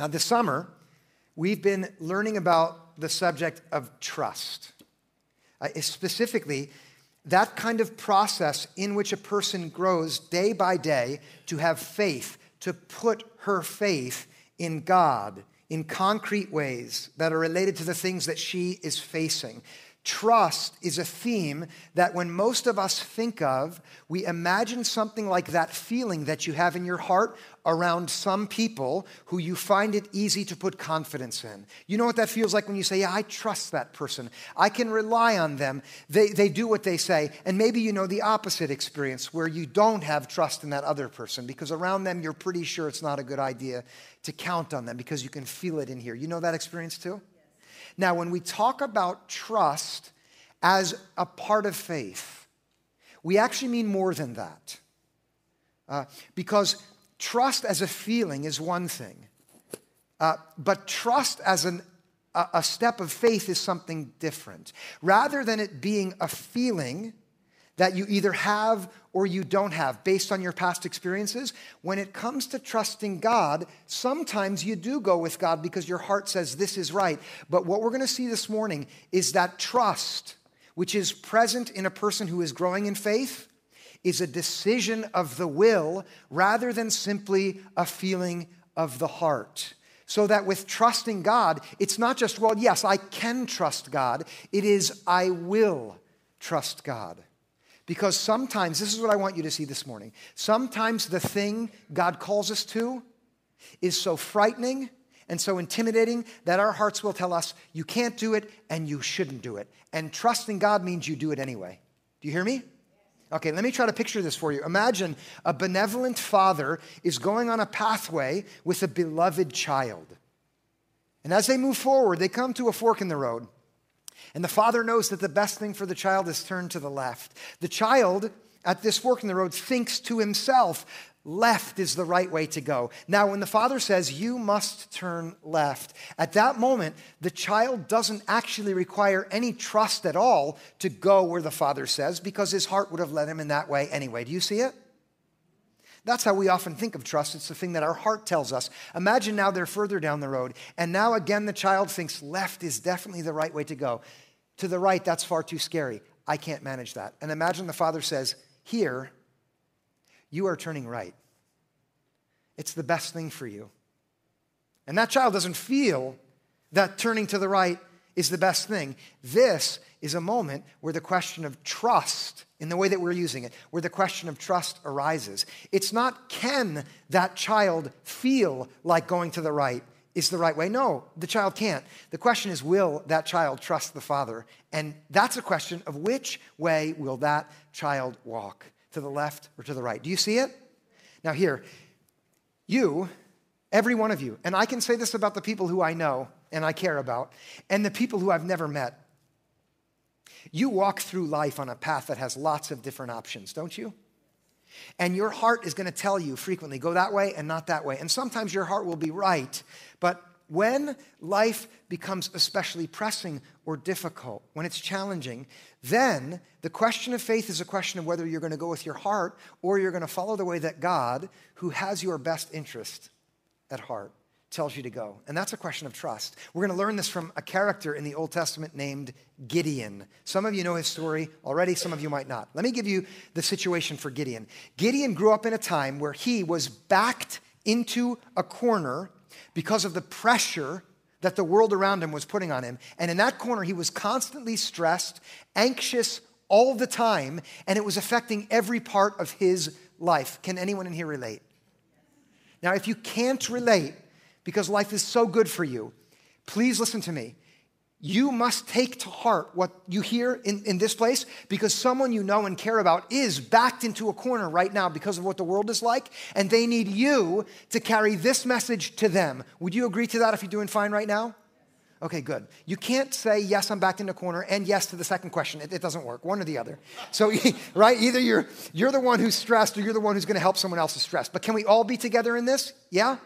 Now, this summer, we've been learning about the subject of trust. Uh, specifically, that kind of process in which a person grows day by day to have faith, to put her faith in God in concrete ways that are related to the things that she is facing. Trust is a theme that when most of us think of, we imagine something like that feeling that you have in your heart around some people who you find it easy to put confidence in. You know what that feels like when you say, Yeah, I trust that person. I can rely on them. They, they do what they say. And maybe you know the opposite experience where you don't have trust in that other person because around them you're pretty sure it's not a good idea to count on them because you can feel it in here. You know that experience too? Now, when we talk about trust as a part of faith, we actually mean more than that. Uh, because trust as a feeling is one thing, uh, but trust as an, a, a step of faith is something different. Rather than it being a feeling, that you either have or you don't have based on your past experiences. When it comes to trusting God, sometimes you do go with God because your heart says this is right. But what we're going to see this morning is that trust, which is present in a person who is growing in faith, is a decision of the will rather than simply a feeling of the heart. So that with trusting God, it's not just, well, yes, I can trust God. It is, I will trust God. Because sometimes, this is what I want you to see this morning. Sometimes the thing God calls us to is so frightening and so intimidating that our hearts will tell us, you can't do it and you shouldn't do it. And trusting God means you do it anyway. Do you hear me? Okay, let me try to picture this for you. Imagine a benevolent father is going on a pathway with a beloved child. And as they move forward, they come to a fork in the road. And the father knows that the best thing for the child is turn to the left. The child at this fork in the road thinks to himself, left is the right way to go. Now, when the father says, you must turn left, at that moment, the child doesn't actually require any trust at all to go where the father says because his heart would have led him in that way anyway. Do you see it? That's how we often think of trust. It's the thing that our heart tells us. Imagine now they're further down the road, and now again the child thinks left is definitely the right way to go. To the right, that's far too scary. I can't manage that. And imagine the father says, Here, you are turning right. It's the best thing for you. And that child doesn't feel that turning to the right is the best thing. This is a moment where the question of trust, in the way that we're using it, where the question of trust arises. It's not can that child feel like going to the right is the right way? No, the child can't. The question is will that child trust the father? And that's a question of which way will that child walk, to the left or to the right? Do you see it? Now, here, you, every one of you, and I can say this about the people who I know and I care about, and the people who I've never met you walk through life on a path that has lots of different options, don't you? And your heart is going to tell you frequently, go that way and not that way. And sometimes your heart will be right. But when life becomes especially pressing or difficult, when it's challenging, then the question of faith is a question of whether you're going to go with your heart or you're going to follow the way that God, who has your best interest at heart, tells you to go. And that's a question of trust. We're going to learn this from a character in the Old Testament named Gideon. Some of you know his story already, some of you might not. Let me give you the situation for Gideon. Gideon grew up in a time where he was backed into a corner because of the pressure that the world around him was putting on him. And in that corner, he was constantly stressed, anxious all the time, and it was affecting every part of his life. Can anyone in here relate? Now, if you can't relate, because life is so good for you, please listen to me. You must take to heart what you hear in, in this place because someone you know and care about is backed into a corner right now because of what the world is like, and they need you to carry this message to them. Would you agree to that if you're doing fine right now? Okay, good. You can't say, yes, I'm backed in a corner, and yes to the second question. It, it, doesn't work, one or the other. So, right, either you're, you're the one who's stressed or you're the one who's to help someone else who's stressed. But can we all be together in this? Yeah?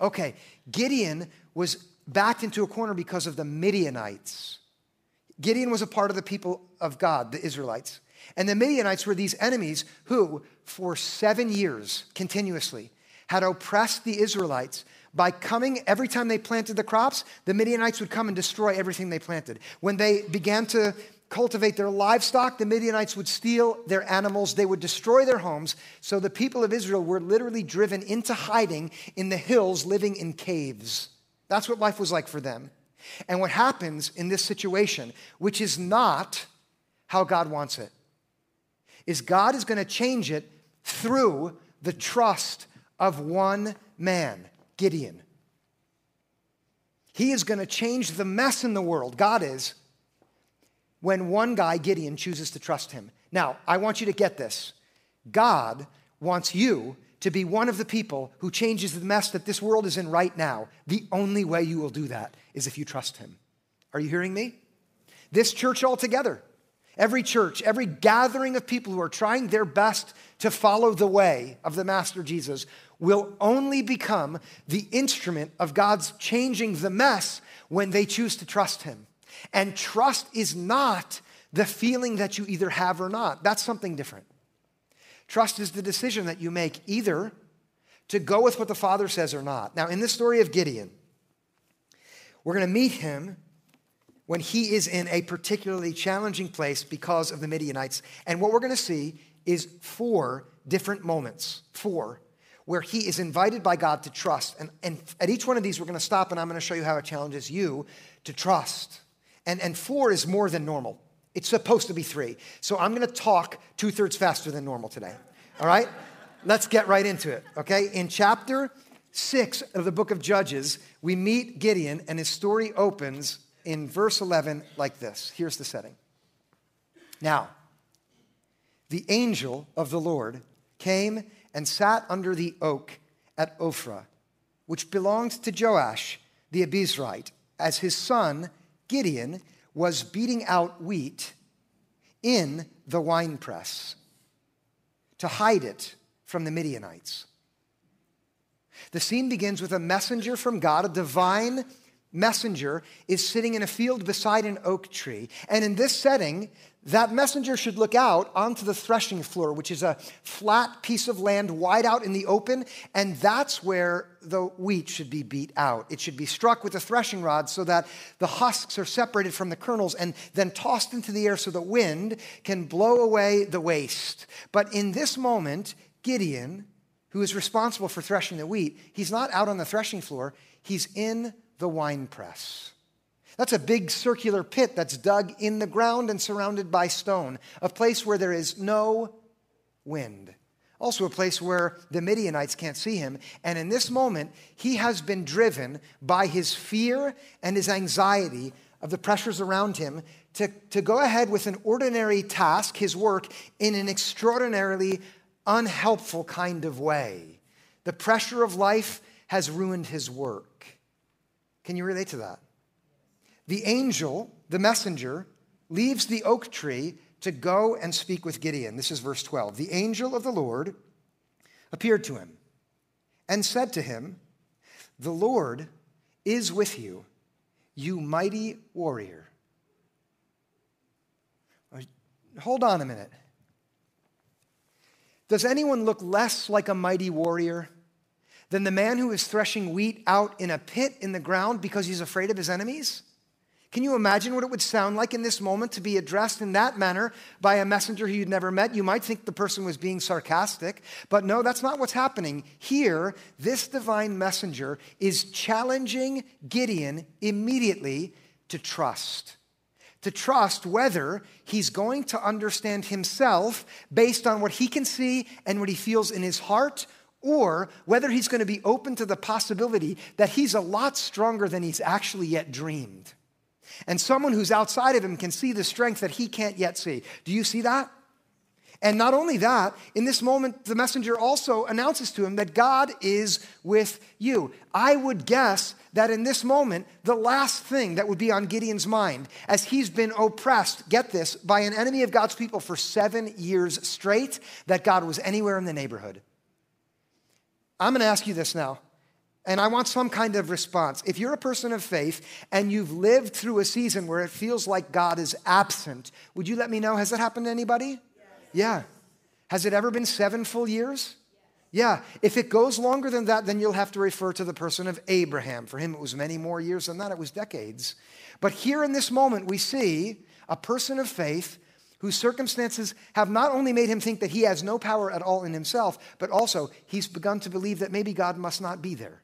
Okay, Gideon was backed into a corner because of the Midianites. Gideon was a part of the people of God, the Israelites. And the Midianites were these enemies who, for seven years continuously, had oppressed the Israelites by coming every time they planted the crops, the Midianites would come and destroy everything they planted. When they began to cultivate their livestock, the Midianites would steal their animals, they would destroy their homes. So the people of Israel were literally driven into hiding in the hills, living in caves. That's what life was like for them. And what happens in this situation, which is not how God wants it, is God is going to change it through the trust of one man, Gideon. He is going to change the mess in the world, God is, when one guy, Gideon, chooses to trust him. Now, I want you to get this. God wants you to be one of the people who changes the mess that this world is in right now. The only way you will do that is if you trust him. Are you hearing me? This church altogether Every church, every gathering of people who are trying their best to follow the way of the Master Jesus will only become the instrument of God's changing the mess when they choose to trust Him. And trust is not the feeling that you either have or not, that's something different. Trust is the decision that you make either to go with what the Father says or not. Now, in this story of Gideon, we're going to meet him when he is in a particularly challenging place because of the Midianites. And what we're going to see is four different moments, four, where he is invited by God to trust. And, and at each one of these, we're going to stop and I'm going to show you how it challenges you to trust. And, and four is more than normal. It's supposed to be three. So I'm going to talk two thirds faster than normal today. All right? Let's get right into it. Okay? In chapter six of the book of Judges, we meet Gideon, and his story opens in verse 11 like this. Here's the setting. Now, the angel of the Lord came and sat under the oak at Ophrah, which belonged to Joash the Abiezrite, as his son Gideon was beating out wheat in the winepress to hide it from the Midianites. The scene begins with a messenger from God, a divine messenger is sitting in a field beside an oak tree. And in this setting, that messenger should look out onto the threshing floor, which is a flat piece of land wide out in the open, and that's where the wheat should be beat out. It should be struck with a threshing rod so that the husks are separated from the kernels and then tossed into the air so the wind can blow away the waste. But in this moment, Gideon, who is responsible for threshing the wheat, he's not out on the threshing floor, he's in the winepress. That's a big circular pit that's dug in the ground and surrounded by stone, a place where there is no wind. Also, a place where the Midianites can't see him. And in this moment, he has been driven by his fear and his anxiety of the pressures around him to, to go ahead with an ordinary task, his work, in an extraordinarily unhelpful kind of way. The pressure of life has ruined his work. Can you relate to that? The angel, the messenger, leaves the oak tree to go and speak with Gideon. This is verse 12. The angel of the Lord appeared to him and said to him, The Lord is with you, you mighty warrior. Uh, hold on a minute. Does anyone look less like a mighty warrior than the man who is threshing wheat out in a pit in the ground because he's afraid of his enemies? Can you imagine what it would sound like in this moment to be addressed in that manner by a messenger who you'd never met? You might think the person was being sarcastic, but no, that's not what's happening. Here, this divine messenger is challenging Gideon immediately to trust. To trust whether he's going to understand himself based on what he can see and what he feels in his heart, or whether he's going to be open to the possibility that he's a lot stronger than he's actually yet dreamed. And someone who's outside of him can see the strength that he can't yet see. Do you see that? And not only that, in this moment, the messenger also announces to him that God is with you. I would guess that in this moment, the last thing that would be on Gideon's mind, as he's been oppressed, get this, by an enemy of God's people for seven years straight, that God was anywhere in the neighborhood. I'm going to ask you this now, and I want some kind of response. If you're a person of faith and you've lived through a season where it feels like God is absent, would you let me know? Has that happened to anybody? Yes. Yeah. Has it ever been seven full years? Yeah, if it goes longer than that, then you'll have to refer to the person of Abraham. For him, it was many more years than that, it was decades. But here in this moment, we see a person of faith whose circumstances have not only made him think that he has no power at all in himself, but also he's begun to believe that maybe God must not be there.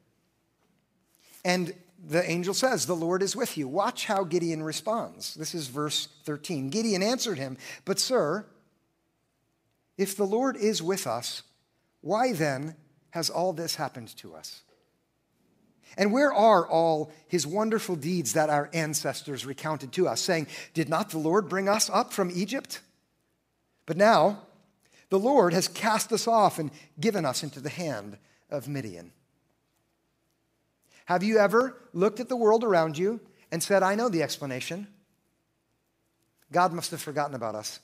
And the angel says, The Lord is with you. Watch how Gideon responds. This is verse 13. Gideon answered him, But, sir, if the Lord is with us, why then has all this happened to us? And where are all his wonderful deeds that our ancestors recounted to us, saying, Did not the Lord bring us up from Egypt? But now the Lord has cast us off and given us into the hand of Midian. Have you ever looked at the world around you and said, I know the explanation? God must have forgotten about us.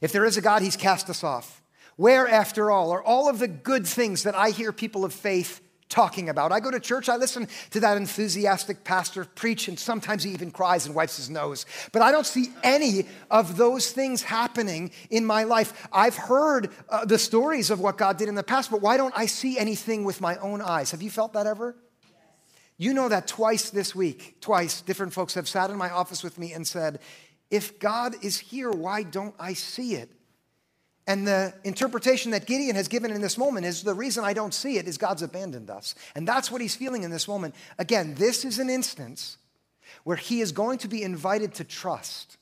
If there is a God, he's cast us off. Where, after all, are all of the good things that I hear people of faith talking about? I go to church, I listen to that enthusiastic pastor preach, and sometimes he even cries and wipes his nose. But I don't see any of those things happening in my life. I've heard uh, the stories of what God did in the past, but why don't I see anything with my own eyes? Have you felt that ever? You know that twice this week, twice, different folks have sat in my office with me and said, If God is here, why don't I see it? And the interpretation that Gideon has given in this moment is the reason I don't see it is God's abandoned us. And that's what he's feeling in this moment. Again, this is an instance where he is going to be invited to trust.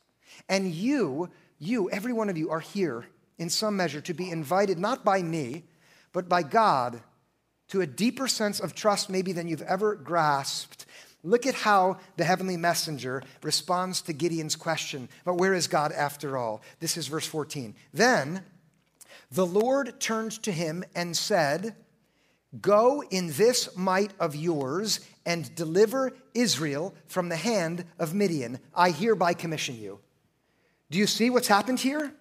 And you, you, every one of you, are here in some measure to be invited not by me, but by God to a deeper sense of trust, maybe than you've ever grasped. Look at how the heavenly messenger responds to Gideon's question, but where is God after all? This is verse 14. Then the Lord turned to him and said, Go in this might of yours and deliver Israel from the hand of Midian. I hereby commission you. Do you see what's happened here?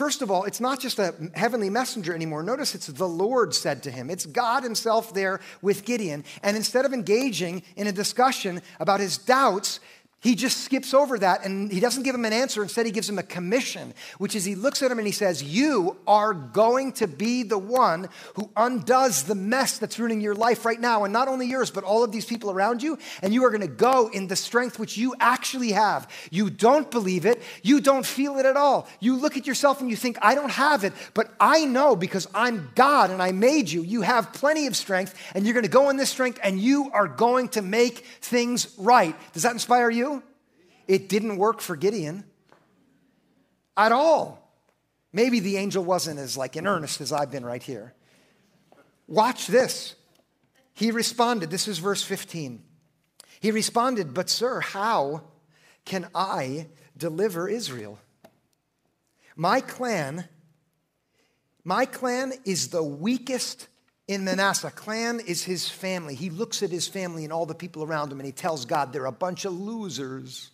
First of all, it's not just a heavenly messenger anymore. Notice it's the Lord said to him. It's God himself there with Gideon. And instead of engaging in a discussion about his doubts, he just skips over that and he doesn't give him an answer. Instead, he gives him a commission, which is he looks at him and he says, You are going to be the one who undoes the mess that's ruining your life right now. And not only yours, but all of these people around you. And you are going to go in the strength which you actually have. You don't believe it, you don't feel it at all. You look at yourself and you think, I don't have it, but I know because I'm God and I made you. You have plenty of strength and you're going to go in this strength and you are going to make things right. Does that inspire you? It didn't work for Gideon at all. Maybe the angel wasn't as like in earnest as I've been right here. Watch this. He responded, this is verse 15. He responded, But sir, how can I deliver Israel? My clan, my clan is the weakest in Manasseh. Clan is his family. He looks at his family and all the people around him and he tells God they're a bunch of losers.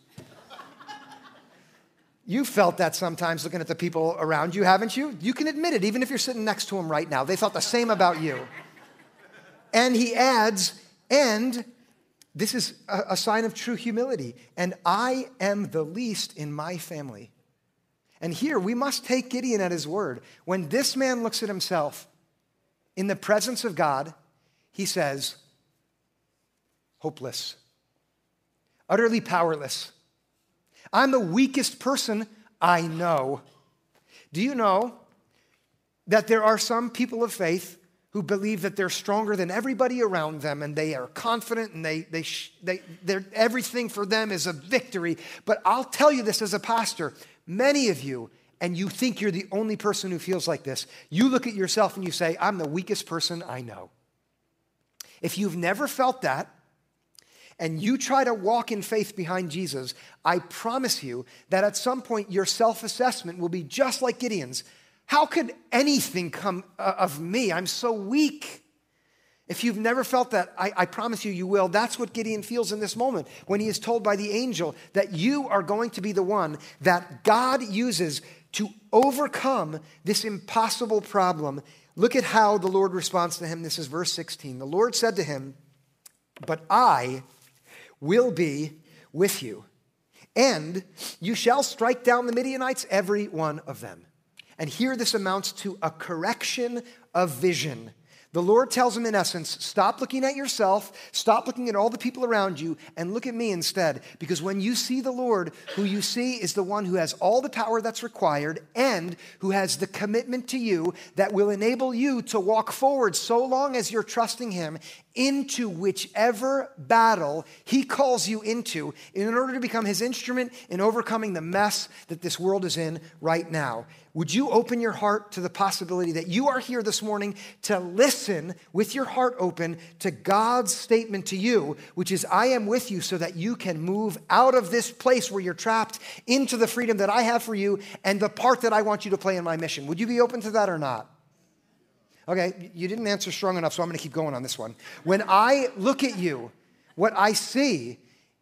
You felt that sometimes looking at the people around you, haven't you? You can admit it, even if you're sitting next to them right now. They thought the same about you. And he adds, and this is a sign of true humility, and I am the least in my family. And here we must take Gideon at his word. When this man looks at himself in the presence of God, he says, hopeless, utterly powerless I'm the weakest person I know. Do you know that there are some people of faith who believe that they're stronger than everybody around them and they are confident and they, they, they, everything for them is a victory. But I'll tell you this as a pastor many of you, and you think you're the only person who feels like this, you look at yourself and you say, I'm the weakest person I know. If you've never felt that, and you try to walk in faith behind Jesus, I promise you that at some point your self assessment will be just like Gideon's. How could anything come uh, of me? I'm so weak. If you've never felt that, I, I, promise you, you will. That's what Gideon feels in this moment when he is told by the angel that you are going to be the one that God uses to overcome this impossible problem. Look at how the Lord responds to him. This is verse 16. The Lord said to him, But I will be with you. And you shall strike down the Midianites, every one of them. And here this amounts to a correction of vision. The Lord tells him, in essence, stop looking at yourself, stop looking at all the people around you, and look at me instead. Because when you see the Lord, who you see is the one who has all the power that's required and who has the commitment to you that will enable you to walk forward so long as you're trusting him into whichever battle he calls you into in order to become his instrument in overcoming the mess that this world is in right now. Would you open your heart to the possibility that you are here this morning to listen with your heart open to God's statement to you, which is, I am with you so that you can move out of this place where you're trapped into the freedom that I have for you and the part that I want you to play in my mission? Would you be open to that or not? Okay, you didn't answer strong enough, so I'm gonna keep going on this one. When I look at you, what I see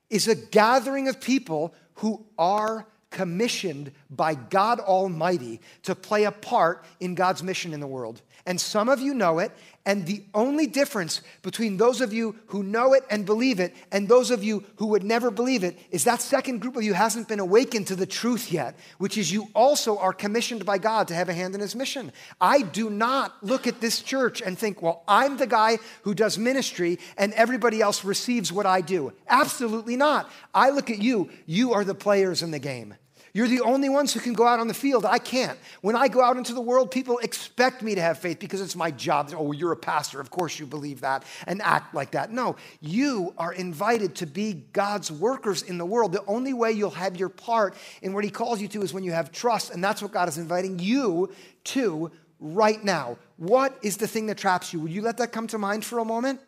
is a gathering of people who are commissioned by God Almighty to play a part in God's mission in the world. And some of you know it, and the only difference between those of you who know it and believe it and those of you who would never believe it is that second group of you hasn't been awakened to the truth yet, which is you also are commissioned by God to have a hand in his mission. I do not look at this church and think, well, I'm the guy who does ministry and everybody else receives what I do. Absolutely not. I look at you, you are the players in the game. You're the only ones who can go out on the field. I can't. When I go out into the world, people expect me to have faith because it's my job. Oh, you're a pastor. Of course you believe that and act like that. No, you are invited to be God's workers in the world. The only way you'll have your part in what He calls you to is when you have trust. And that's what God is inviting you to right now. What is the thing that traps you? Will you let that come to mind for a moment?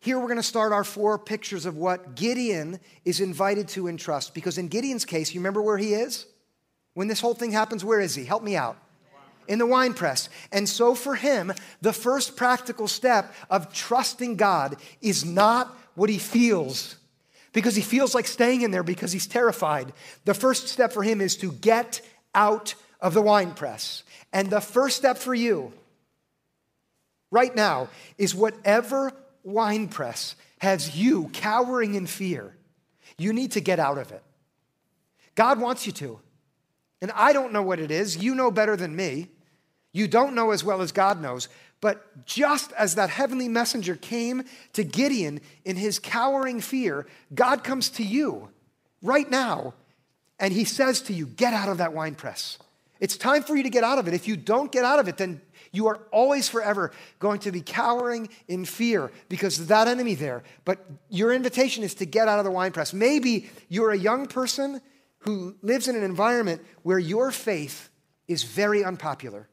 Here we're going to start our four pictures of what Gideon is invited to entrust. Because in Gideon's case, you remember where he is? When this whole thing happens, where is he? Help me out. In the wine press. And so for him, the first practical step of trusting God is not what he feels, because he feels like staying in there because he's terrified. The first step for him is to get out of the wine press. And the first step for you right now is whatever winepress has you cowering in fear, you need to get out of it. God wants you to. And I don't know what it is. You know better than me. You don't know as well as God knows. But just as that heavenly messenger came to Gideon in his cowering fear, God comes to you right now and he says to you, Get out of that winepress. It's time for you to get out of it. If you don't get out of it, then you are always forever going to be cowering in fear because of that enemy there. But your invitation is to get out of the wine press. Maybe you're a young person who lives in an environment where your faith is very unpopular.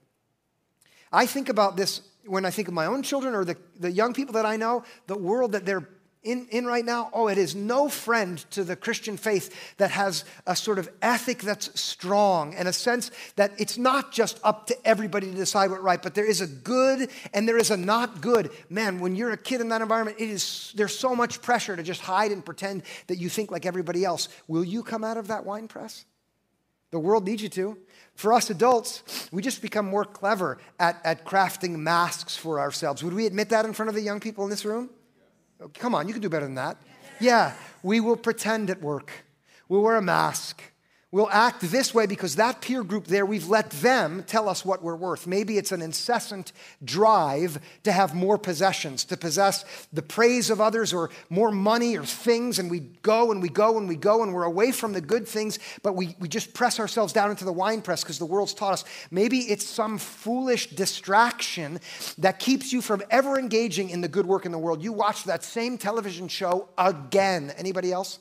I think about this when I think of my own children or the, the young people that I know, the world that they're in, in right now, oh, it is no friend to the Christian faith that has a sort of ethic that's strong and a sense that it's not just up to everybody to decide what right, but there is a good and there is a not good. Man, when you're a kid in that environment, it is there's so much pressure to just hide and pretend that you think like everybody else. Will you come out of that wine press? The world needs you to. For us adults, we just become more clever at, at crafting masks for ourselves. Would we admit that in front of the young people in this room? Come on, you can do better than that. Yeah, we will pretend at work. We'll wear a mask. We'll act this way because that peer group there, we've let them tell us what we're worth. Maybe it's an incessant drive to have more possessions, to possess the praise of others or more money or things, and we go and we go and we go and we're away from the good things, but we, we just press ourselves down into the wine press because the world's taught us. Maybe it's some foolish distraction that keeps you from ever engaging in the good work in the world. You watch that same television show again. Anybody else?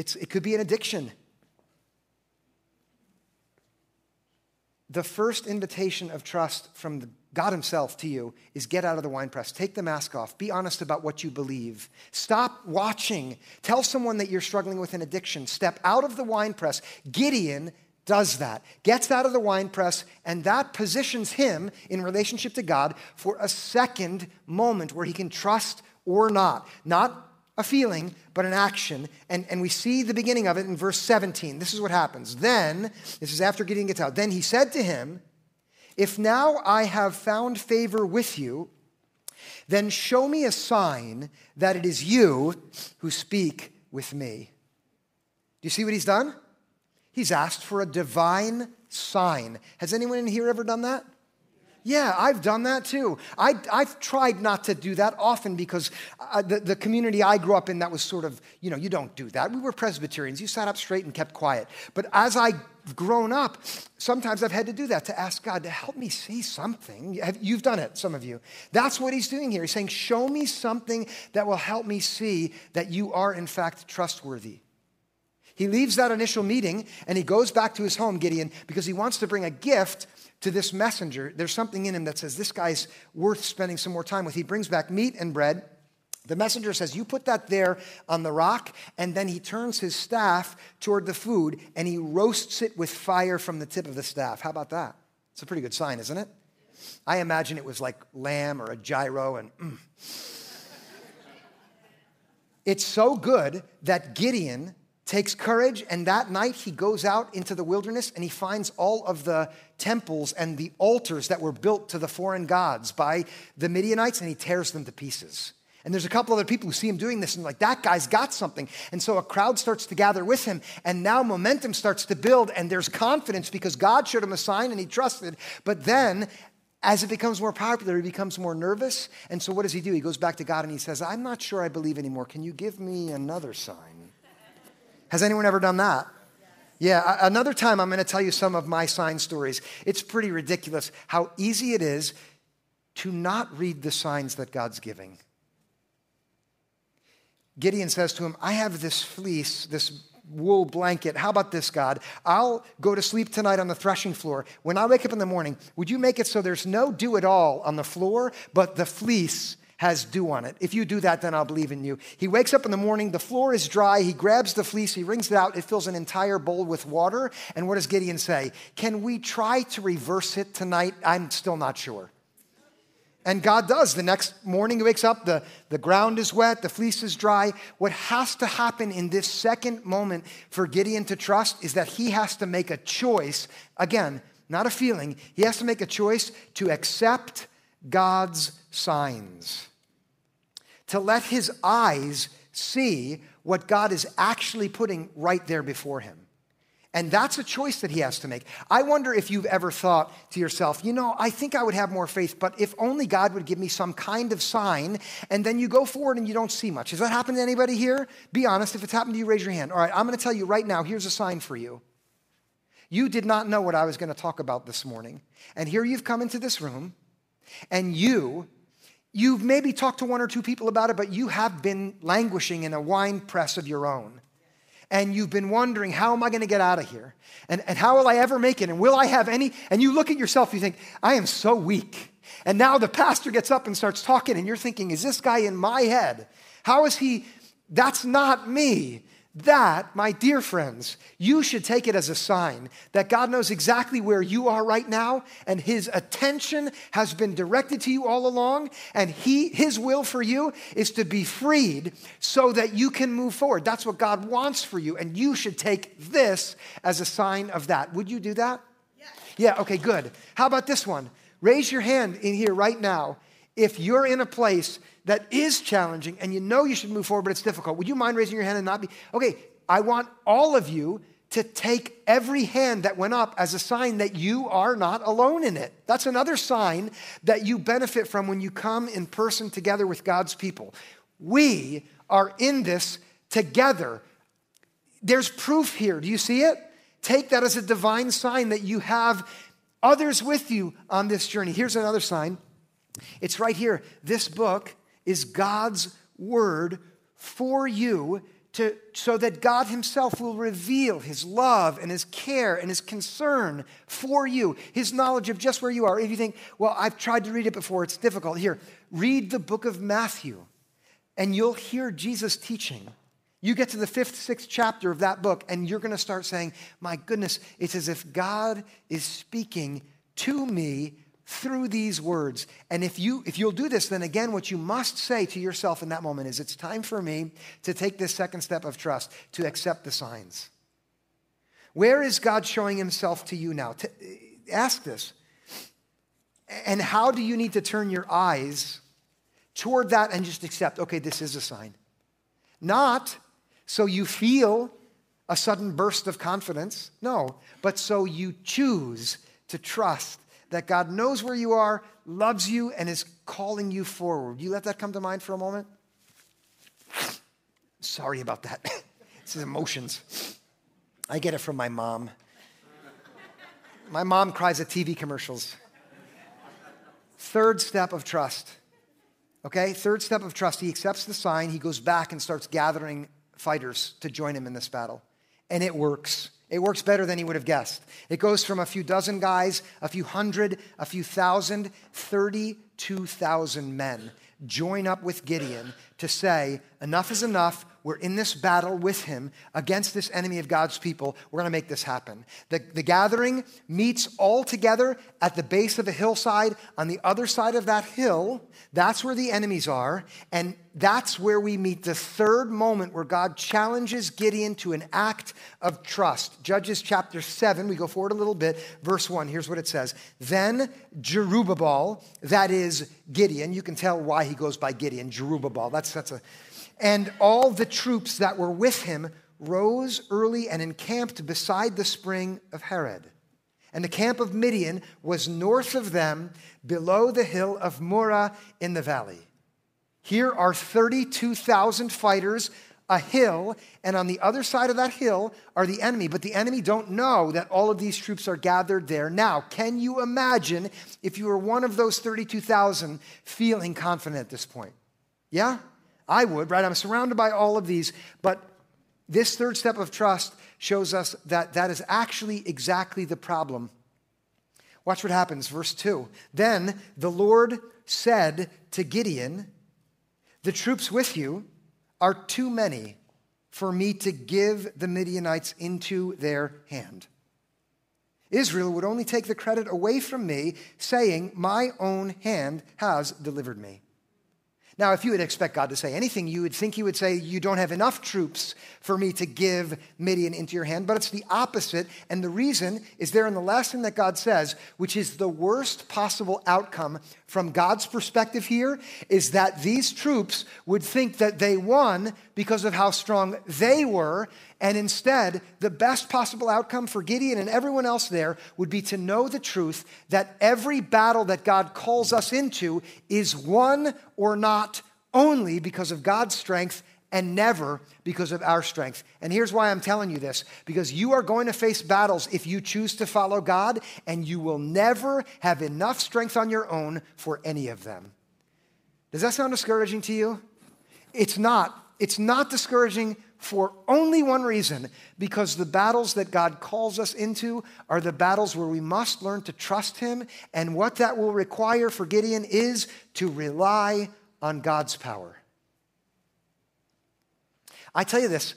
It's, it could be an addiction. The first invitation of trust from God Himself to you is get out of the wine press. Take the mask off. Be honest about what you believe. Stop watching. Tell someone that you're struggling with an addiction. Step out of the wine press. Gideon does that, gets out of the wine press, and that positions him in relationship to God for a second moment where he can trust or not. Not a feeling, but an action. And, and we see the beginning of it in verse 17. This is what happens. Then, this is after Gideon gets out, then he said to him, If now I have found favor with you, then show me a sign that it is you who speak with me. Do you see what he's done? He's asked for a divine sign. Has anyone in here ever done that? Yeah, I've done that too. I, have tried not to do that often because uh, the, the community I grew up in, that was sort of, you know, you don't do that. We were Presbyterians. You sat up straight and kept quiet. But as I've grown up, sometimes I've had to do that to ask God to help me see something. You've done it, some of you. That's what he's doing here. He's saying, Show me something that will help me see that you are, in fact, trustworthy. He leaves that initial meeting and he goes back to his home, Gideon, because he wants to bring a gift to this messenger. There's something in him that says, This guy's worth spending some more time with. He brings back meat and bread. The messenger says, You put that there on the rock, and then he turns his staff toward the food and he roasts it with fire from the tip of the staff. How about that? It's a pretty good sign, isn't it? I imagine it was like lamb or a gyro, and mm. it's so good that Gideon takes courage, and that night he goes out into the wilderness and he finds all of the temples and the altars that were built to the foreign gods by the Midianites and he tears them to pieces. And there's a couple other people who see him doing this and like, that guy's got something. And so a crowd starts to gather with him, and now momentum starts to build, and there's confidence because God showed him a sign and he trusted. But then, as it becomes more popular, he becomes more nervous. And so what does he do? He goes back to God and he says, I'm not sure I believe anymore. Can you give me another sign? Has anyone ever done that? Yeah, another time I'm going to tell you some of my sign stories. It's pretty ridiculous how easy it is to not read the signs that God's giving. Gideon says to him, I have this fleece, this wool blanket. How about this, God? I'll go to sleep tonight on the threshing floor. When I wake up in the morning, would you make it so there's no dew at all on the floor, but the fleece has dew on it. If you do that, then I'll believe in you. He wakes up in the morning, the floor is dry. He grabs the fleece, he wrings it out, it fills an entire bowl with water. And what does Gideon say? Can we try to reverse it tonight? I'm still not sure. And God does. The next morning he wakes up, the, the ground is wet, the fleece is dry. What has to happen in this second moment for Gideon to trust is that he has to make a choice. Again, not a feeling. He has to make a choice to accept God's signs to let his eyes see what God is actually putting right there before him. And that's a choice that he has to make. I wonder if you've ever thought to yourself, you know, I think I would have more faith, but if only God would give me some kind of sign, and then you go forward and you don't see much. Has that happened to anybody here? Be honest. If it's happened to you, raise your hand. All right, I'm going to tell you right now here's a sign for you. You did not know what I was going to talk about this morning. And here you've come into this room, and you You've maybe talked to one or two people about it, but you have been languishing in a wine press of your own. And you've been wondering, how am I going to get out of here? And, and how will I ever make it? And will I have any? And you look at yourself, you think, I am so weak. And now the pastor gets up and starts talking, and you're thinking, is this guy in my head? How is he? That's not me. That, my dear friends, you should take it as a sign that God knows exactly where you are right now, and His attention has been directed to you all along, and he, His will for you is to be freed so that you can move forward. That's what God wants for you, and you should take this as a sign of that. Would you do that? Yeah, yeah okay, good. How about this one? Raise your hand in here right now if you're in a place that is challenging and you know you should move forward, but it's difficult, would you mind raising your hand and not be? Okay, I want all of you to take every hand that went up as a sign that you are not alone in it. That's another sign that you benefit from when you come in person together with God's people. We are in this together. There's proof here. Do you see it? Take that as a divine sign that you have others with you on this journey. Here's another sign. It's right here. This book is God's word for you to, so that God Himself will reveal His love and His care and His concern for you, His knowledge of just where you are. If you think, well, I've tried to read it before, it's difficult. Here, read the book of Matthew, and you'll hear Jesus teaching. You get to the fifth, sixth chapter of that book, and you're going to start saying, My goodness, it's as if God is speaking to me through these words. And if you if you'll do this, then again what you must say to yourself in that moment is it's time for me to take this second step of trust, to accept the signs. Where is God showing himself to you now? To, ask this. And how do you need to turn your eyes toward that and just accept, okay, this is a sign? Not so you feel a sudden burst of confidence. No, but so you choose to trust that God knows where you are, loves you, and is calling you forward. You let that come to mind for a moment? Sorry about that. this is emotions. I get it from my mom. My mom cries at TV commercials. Third step of trust. Okay, third step of trust. He accepts the sign, he goes back and starts gathering fighters to join him in this battle. And it works. It works better than he would have guessed. It goes from a few dozen guys, a few hundred, a few thousand, 32,000 men join up with Gideon to say, enough is enough. We're in this battle with him against this enemy of God's people. We're going to make this happen. The, the gathering meets all together at the base of a hillside. On the other side of that hill, that's where the enemies are. And that's where we meet the third moment where God challenges Gideon to an act of trust. Judges chapter 7, we go forward a little bit, verse 1. Here's what it says Then Jerubbaal, that is Gideon, you can tell why he goes by Gideon, Jerubbaal. That's, that's a and all the troops that were with him rose early and encamped beside the spring of Harod. And the camp of Midian was north of them, below the hill of Moreh in the valley. Here are 32,000 fighters, a hill, and on the other side of that hill are the enemy. But the enemy don't know that all of these troops are gathered there. Now, can you imagine if you were one of those 32,000 feeling confident at this point? Yeah? I would, right? I'm surrounded by all of these, but this third step of trust shows us that that is actually exactly the problem. Watch what happens, verse 2. Then the Lord said to Gideon, The troops with you are too many for me to give the Midianites into their hand. Israel would only take the credit away from me, saying, My own hand has delivered me. Now, if you would expect God to say anything, you would think He would say, You don't have enough troops for me to give Midian into your hand. But it's the opposite. And the reason is there in the last thing that God says, which is the worst possible outcome from God's perspective here, is that these troops would think that they won because of how strong they were. And instead, the best possible outcome for Gideon and everyone else there would be to know the truth that every battle that God calls us into is won or not only because of God's strength and never because of our strength. And here's why I'm telling you this because you are going to face battles if you choose to follow God, and you will never have enough strength on your own for any of them. Does that sound discouraging to you? It's not. It's not discouraging for only one reason because the battles that God calls us into are the battles where we must learn to trust Him. And what that will require for Gideon is to rely on God's power. I tell you this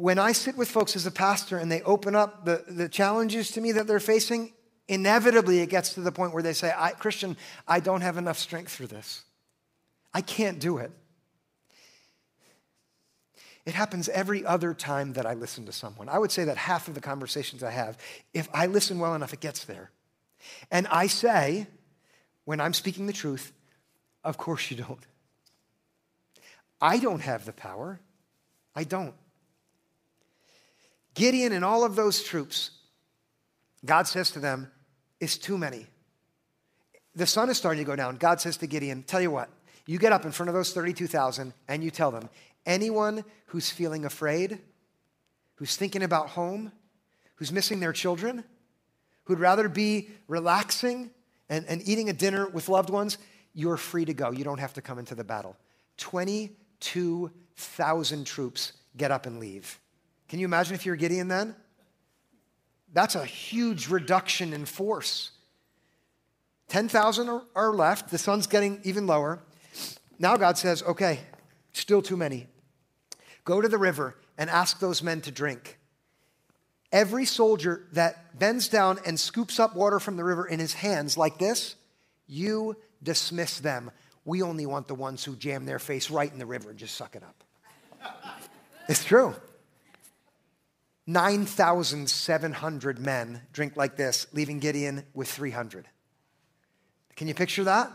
when I sit with folks as a pastor and they open up the, the challenges to me that they're facing, inevitably it gets to the point where they say, I, Christian, I don't have enough strength for this. I can't do it. It happens every other time that I listen to someone. I would say that half of the conversations I have, if I listen well enough, it gets there. And I say, when I'm speaking the truth, of course you don't. I don't have the power. I don't. Gideon and all of those troops, God says to them, it's too many. The sun is starting to go down. God says to Gideon, Tell you what, you get up in front of those 32,000 and you tell them, anyone who's feeling afraid, who's thinking about home, who's missing their children, who'd rather be relaxing and, and eating a dinner with loved ones, you're free to go. You don't have to come into the battle. 22,000 troops get up and leave. Can you imagine if you're Gideon then? That's a huge reduction in force. 10,000 are left. The sun's getting even lower. Now God says, okay, still too many. Go to the river and ask those men to drink. Every soldier that bends down and scoops up water from the river in his hands like this, you dismiss them. We only want the ones who jam their face right in the river and just suck it up. it's true. 9,700 men drink like this, leaving Gideon with 300. Can you picture that?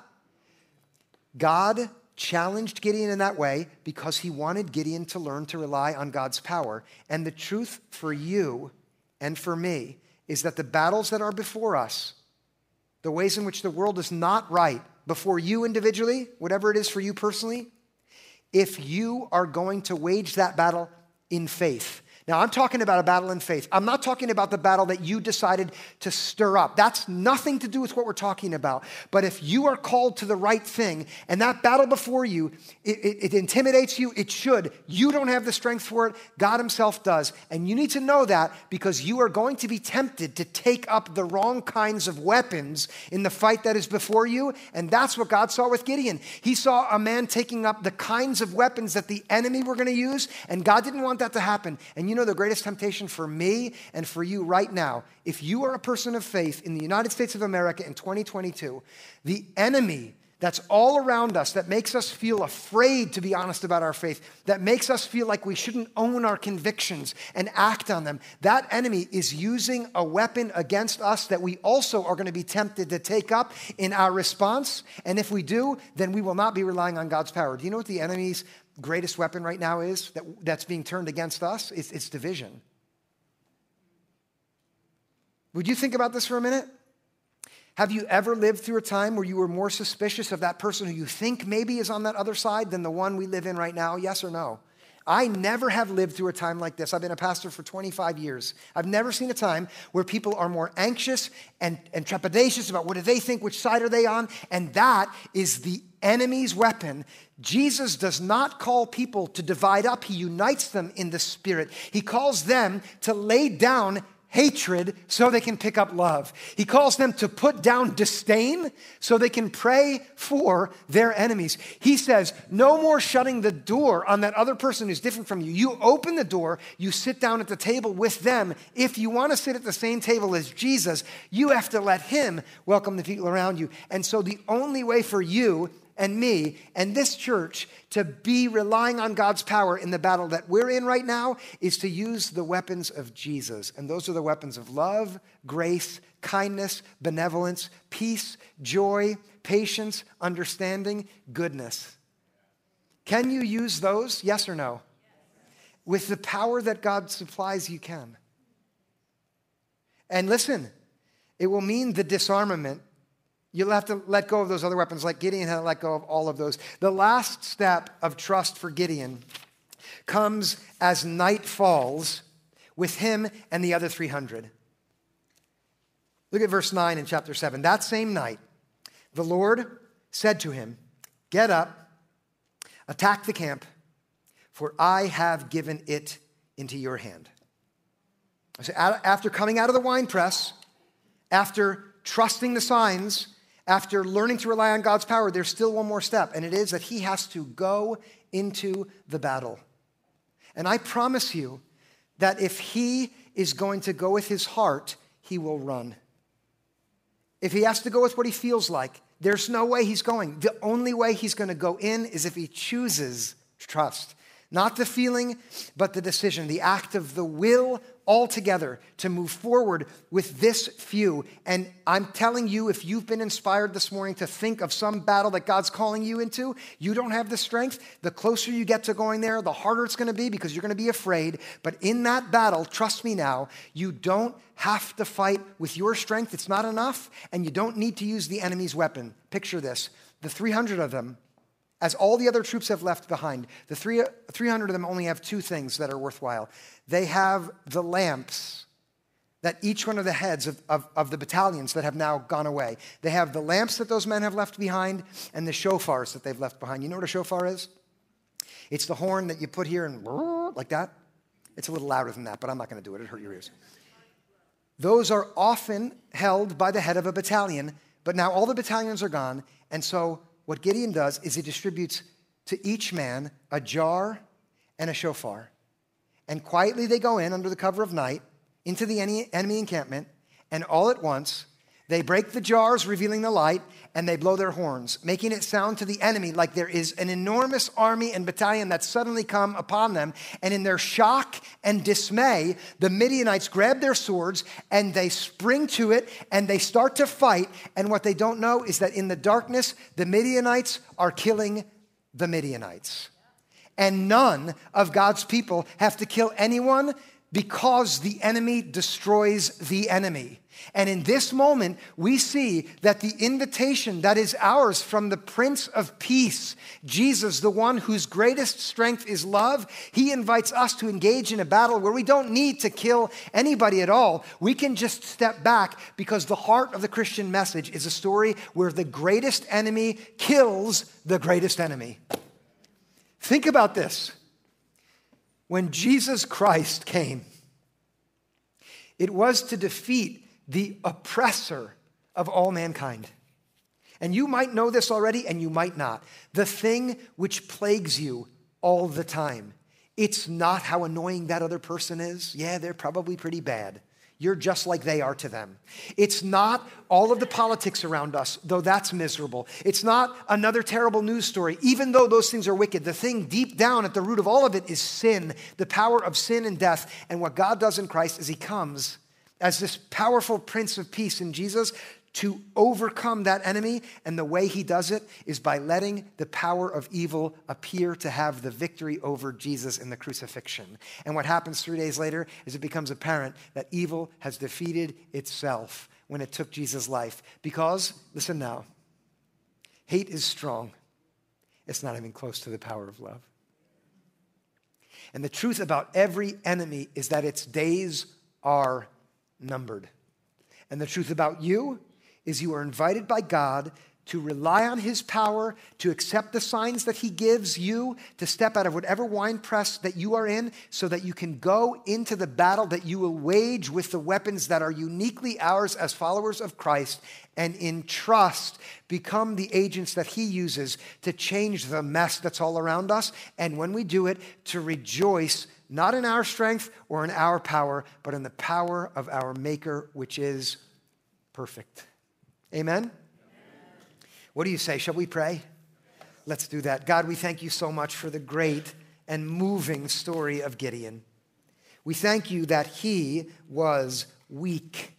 God challenged Gideon in that way because he wanted Gideon to learn to rely on God's power. And the truth for you and for me is that the battles that are before us, the ways in which the world is not right before you individually, whatever it is for you personally, if you are going to wage that battle in faith, now, I'm talking about a battle in faith. I'm not talking about the battle that you decided to stir up. That's nothing to do with what we're talking about. But if you are called to the right thing and that battle before you, it, it, it, intimidates you, it should. You don't have the strength for it, God Himself does. And you need to know that because you are going to be tempted to take up the wrong kinds of weapons in the fight that is before you. And that's what God saw with Gideon. He saw a man taking up the kinds of weapons that the enemy were going to use, and God didn't want that to happen. And you you know the greatest temptation for me and for you right now? If you are a person of faith in the United States of America in 2022, the enemy that's all around us that makes us feel afraid to be honest about our faith, that makes us feel like we shouldn't own our convictions and act on them, that enemy is using a weapon against us that we also are going to be tempted to take up in our response. And if we do, then we will not be relying on God's power. Do you know what the enemy's greatest weapon right now is that, that's being turned against us? It's, it's division. Would you think about this for a minute? Have you ever lived through a time where you were more suspicious of that person who you think maybe is on that other side than the one we live in right now? Yes or no? I never have lived through a time like this. I've been a pastor for 25 years. I've never seen a time where people are more anxious and, and trepidatious about what do they think, which side are they on, and that is the enemy's weapon. Jesus does not call people to divide up, he unites them in the spirit. He calls them to lay down hatred so they can pick up love. He calls them to put down disdain so they can pray for their enemies. He says, No more shutting the door on that other person who's different from you. You open the door, you sit down at the table with them. If you want to sit at the same table as Jesus, you have to let Him welcome the people around you. And so the only way for you and me and this church to be relying on God's power in the battle that we're in right now is to use the weapons of Jesus. And those are the weapons of love, grace, kindness, benevolence, peace, joy, patience, understanding, goodness. Can you use those? Yes or no? With the power that God supplies, you can. And listen, it will mean the disarmament You'll have to let go of those other weapons, like Gideon had to let go of all of those. The last step of trust for Gideon comes as night falls with him and the other 300. Look at verse 9 in chapter 7. That same night, the Lord said to him, Get up, attack the camp, for I have given it into your hand. So after coming out of the winepress, after trusting the signs, after learning to rely on God's power, there's still one more step, and it is that he has to go into the battle. And I promise you that if he is going to go with his heart, he will run. If he has to go with what he feels like, there's no way he's going. The only way he's going to go in is if he chooses trust. Not the feeling, but the decision, the act of the will altogether to move forward with this few. And I'm telling you, if you've been inspired this morning to think of some battle that God's calling you into, you don't have the strength. The closer you get to going there, the harder it's going to be because you're going to be afraid. But in that battle, trust me now, you don't have to fight with your strength. It's not enough. And you don't need to use the enemy's weapon. Picture this the 300 of them as all the other troops have left behind, the three, 300 of them only have two things that are worthwhile. They have the lamps that each one of the heads of, of, of, the battalions that have now gone away. They have the lamps that those men have left behind and the shofars that they've left behind. You know what a shofar is? It's the horn that you put here and like that. It's a little louder than that, but I'm not going to do it. It'll hurt your ears. Those are often held by the head of a battalion, but now all the battalions are gone, and so what Gideon does is he distributes to each man a jar and a shofar. And quietly they go in under the cover of night into the enemy encampment, and all at once they break the jars, revealing the light, and they blow their horns, making it sound to the enemy like there is an enormous army and battalion that's suddenly come upon them. And in their shock and dismay, the Midianites grab their swords and they spring to it and they start to fight. And what they don't know is that in the darkness, the Midianites are killing the Midianites. And none of God's people have to kill anyone because the enemy destroys the enemy. And in this moment, we see that the invitation that is ours from the Prince of Peace, Jesus, the one whose greatest strength is love, he invites us to engage in a battle where we don't need to kill anybody at all. We can just step back because the heart of the Christian message is a story where the greatest enemy kills the greatest enemy. Think about this. When Jesus Christ came, it was to defeat the oppressor of all mankind. And you might know this already, and you might not. The thing which plagues you all the time. It's not how annoying that other person is. Yeah, they're probably pretty bad. You're just like they are to them. It's not all of the politics around us, though that's miserable. It's not another terrible news story, even though those things are wicked. The thing deep down at the root of all of it is sin, the power of sin and death. And what God does in Christ is He comes as this powerful Prince of Peace in Jesus to overcome that enemy. And the way he does it is by letting the power of evil appear to have the victory over Jesus in the crucifixion. And what happens three days later is it becomes apparent that evil has defeated itself when it took Jesus' life. Because, listen now, hate is strong, it's not even close to the power of love. And the truth about every enemy is that its days are numbered. And the truth about you is you are invited by God to rely on his power, to accept the signs that he gives you, to step out of whatever wine press that you are in, so that you can go into the battle that you will wage with the weapons that are uniquely ours as followers of Christ, and in trust become the agents that he uses to change the mess that's all around us. And when we do it, to rejoice not in our strength or in our power, but in the power of our Maker, which is perfect. Amen? What do you say? Shall we pray? Let's do that. God, we thank you so much for the great and moving story of Gideon. We thank you that he was weak,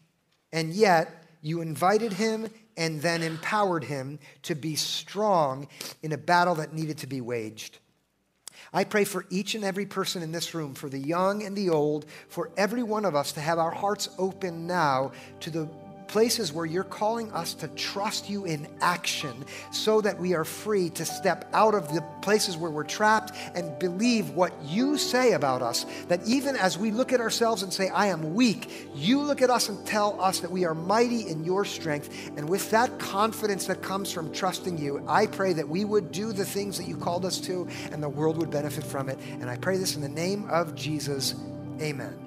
and yet you invited him and then empowered him to be strong in a battle that needed to be waged. I pray for each and every person in this room, for the young and the old, for every one of us to have our hearts open now to the places where you're calling us to trust you in action so that we are free to step out of the places where we're trapped and believe what you say about us. That even as we look at ourselves and say, I am weak, you look at us and tell us that we are mighty in your strength. And with that confidence that comes from trusting you, I pray that we would do the things that you called us to and the world would benefit from it. And I pray this in the name of Jesus. Amen.